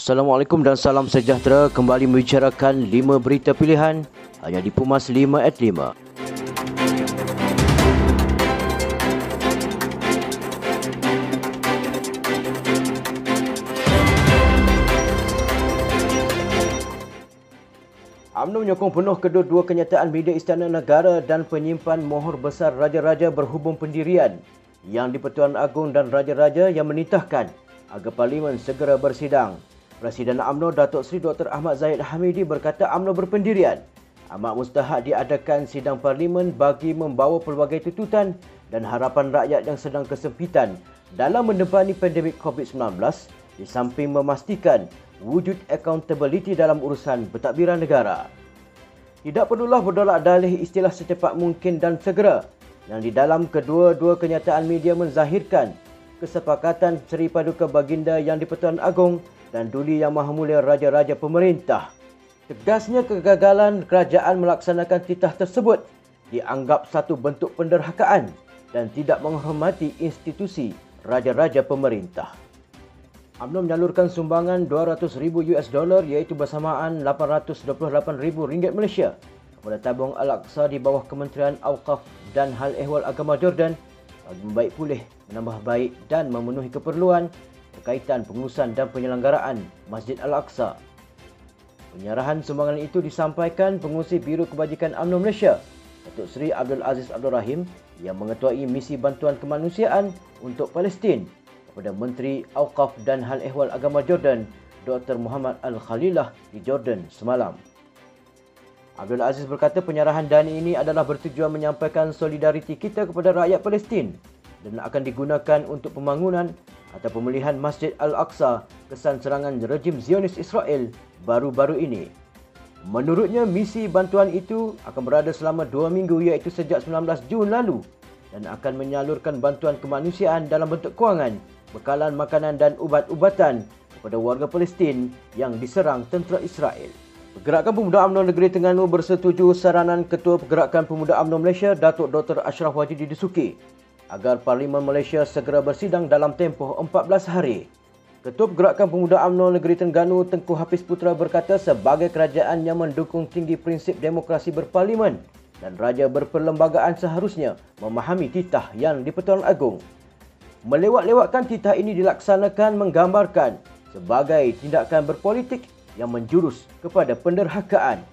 Assalamualaikum dan salam sejahtera kembali membicarakan 5 berita pilihan hanya di Pumas 5 at 5. UMNO menyokong penuh kedua-dua kenyataan media istana negara dan penyimpan mohor besar raja-raja berhubung pendirian yang di-Pertuan Agong dan raja-raja yang menitahkan agar parlimen segera bersidang. Presiden UMNO Datuk Seri Dr. Ahmad Zahid Hamidi berkata UMNO berpendirian. Amat mustahak diadakan sidang parlimen bagi membawa pelbagai tuntutan dan harapan rakyat yang sedang kesempitan dalam mendepani pandemik COVID-19 di samping memastikan wujud accountability dalam urusan pentadbiran negara. Tidak perlulah berdolak dalih istilah secepat mungkin dan segera yang di dalam kedua-dua kenyataan media menzahirkan kesepakatan Seri Paduka Baginda yang di-Pertuan Agong dan Duli Yang Maha Mulia Raja-Raja Pemerintah. Tegasnya kegagalan kerajaan melaksanakan titah tersebut dianggap satu bentuk penderhakaan dan tidak menghormati institusi Raja-Raja Pemerintah. UMNO menyalurkan sumbangan 200,000 US dollar iaitu bersamaan 828,000 ringgit Malaysia kepada tabung Al-Aqsa di bawah Kementerian Awqaf dan Hal Ehwal Agama Jordan bagi membaik pulih, menambah baik dan memenuhi keperluan berkaitan pengurusan dan penyelenggaraan Masjid Al-Aqsa. Penyerahan sumbangan itu disampaikan pengurusi Biro Kebajikan UMNO Malaysia, Datuk Seri Abdul Aziz Abdul Rahim yang mengetuai misi bantuan kemanusiaan untuk Palestin kepada Menteri Awqaf dan Hal Ehwal Agama Jordan, Dr. Muhammad Al-Khalilah di Jordan semalam. Abdul Aziz berkata penyerahan dana ini adalah bertujuan menyampaikan solidariti kita kepada rakyat Palestin dan akan digunakan untuk pembangunan atau pemulihan Masjid Al-Aqsa kesan serangan rejim Zionis Israel baru-baru ini. Menurutnya, misi bantuan itu akan berada selama dua minggu iaitu sejak 19 Jun lalu dan akan menyalurkan bantuan kemanusiaan dalam bentuk kewangan, bekalan makanan dan ubat-ubatan kepada warga Palestin yang diserang tentera Israel. Pergerakan Pemuda UMNO Negeri Terengganu bersetuju saranan Ketua Pergerakan Pemuda UMNO Malaysia, Datuk Dr. Ashraf Wajidi Disuki agar Parlimen Malaysia segera bersidang dalam tempoh 14 hari. Ketua Pergerakan Pemuda UMNO Negeri Terengganu Tengku Hafiz Putra berkata sebagai kerajaan yang mendukung tinggi prinsip demokrasi berparlimen dan raja berperlembagaan seharusnya memahami titah yang di-Pertuan Agong. Melewat-lewatkan titah ini dilaksanakan menggambarkan sebagai tindakan berpolitik yang menjurus kepada penderhakaan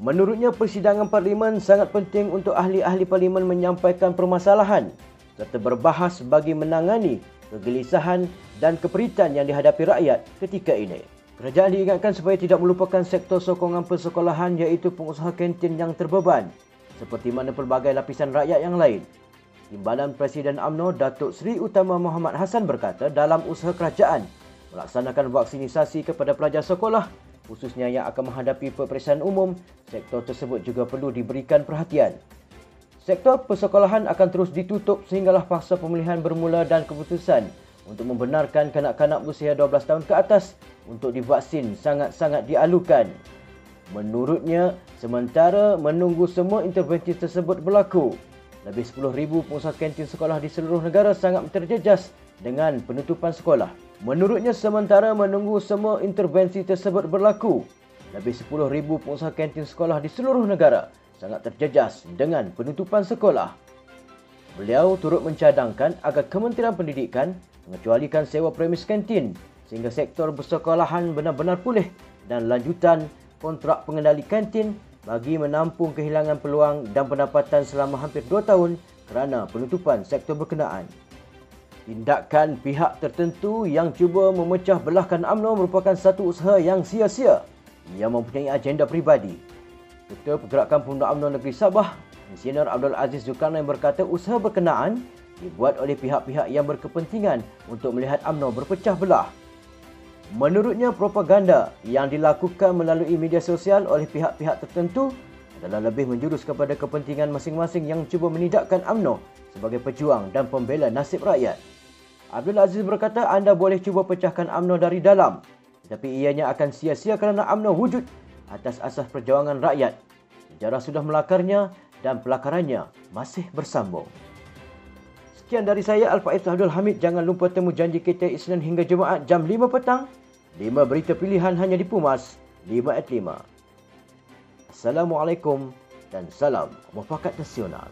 Menurutnya persidangan parlimen sangat penting untuk ahli-ahli parlimen menyampaikan permasalahan serta berbahas bagi menangani kegelisahan dan keperitan yang dihadapi rakyat ketika ini. Kerajaan diingatkan supaya tidak melupakan sektor sokongan persekolahan iaitu pengusaha kantin yang terbeban seperti mana pelbagai lapisan rakyat yang lain. Timbalan Presiden AMNO Datuk Seri Utama Muhammad Hassan berkata dalam usaha kerajaan melaksanakan vaksinisasi kepada pelajar sekolah khususnya yang akan menghadapi peperiksaan umum, sektor tersebut juga perlu diberikan perhatian. Sektor persekolahan akan terus ditutup sehinggalah fasa pemulihan bermula dan keputusan untuk membenarkan kanak-kanak berusia 12 tahun ke atas untuk divaksin sangat-sangat dialukan. Menurutnya, sementara menunggu semua intervensi tersebut berlaku, lebih 10,000 pengusaha kantin sekolah di seluruh negara sangat terjejas dengan penutupan sekolah. Menurutnya sementara menunggu semua intervensi tersebut berlaku, lebih 10,000 pengusaha kantin sekolah di seluruh negara sangat terjejas dengan penutupan sekolah. Beliau turut mencadangkan agar Kementerian Pendidikan mengecualikan sewa premis kantin sehingga sektor persekolahan benar-benar pulih dan lanjutan kontrak pengendali kantin bagi menampung kehilangan peluang dan pendapatan selama hampir 2 tahun kerana penutupan sektor berkenaan. Tindakan pihak tertentu yang cuba memecah belahkan UMNO merupakan satu usaha yang sia-sia yang mempunyai agenda pribadi. Ketua Pergerakan Pemuda UMNO Negeri Sabah, Insinyur Abdul Aziz Zulkarnain berkata usaha berkenaan dibuat oleh pihak-pihak yang berkepentingan untuk melihat UMNO berpecah belah. Menurutnya, propaganda yang dilakukan melalui media sosial oleh pihak-pihak tertentu adalah lebih menjurus kepada kepentingan masing-masing yang cuba menidakkan UMNO sebagai pejuang dan pembela nasib rakyat. Abdul Aziz berkata anda boleh cuba pecahkan UMNO dari dalam tetapi ianya akan sia-sia kerana UMNO wujud atas asas perjuangan rakyat. Sejarah sudah melakarnya dan pelakarannya masih bersambung. Sekian dari saya Al-Faiz Abdul Hamid. Jangan lupa temu janji kita Isnin hingga Jumaat jam 5 petang 5 berita pilihan hanya di Pumas 5 at 5. Assalamualaikum dan salam mufakat nasional.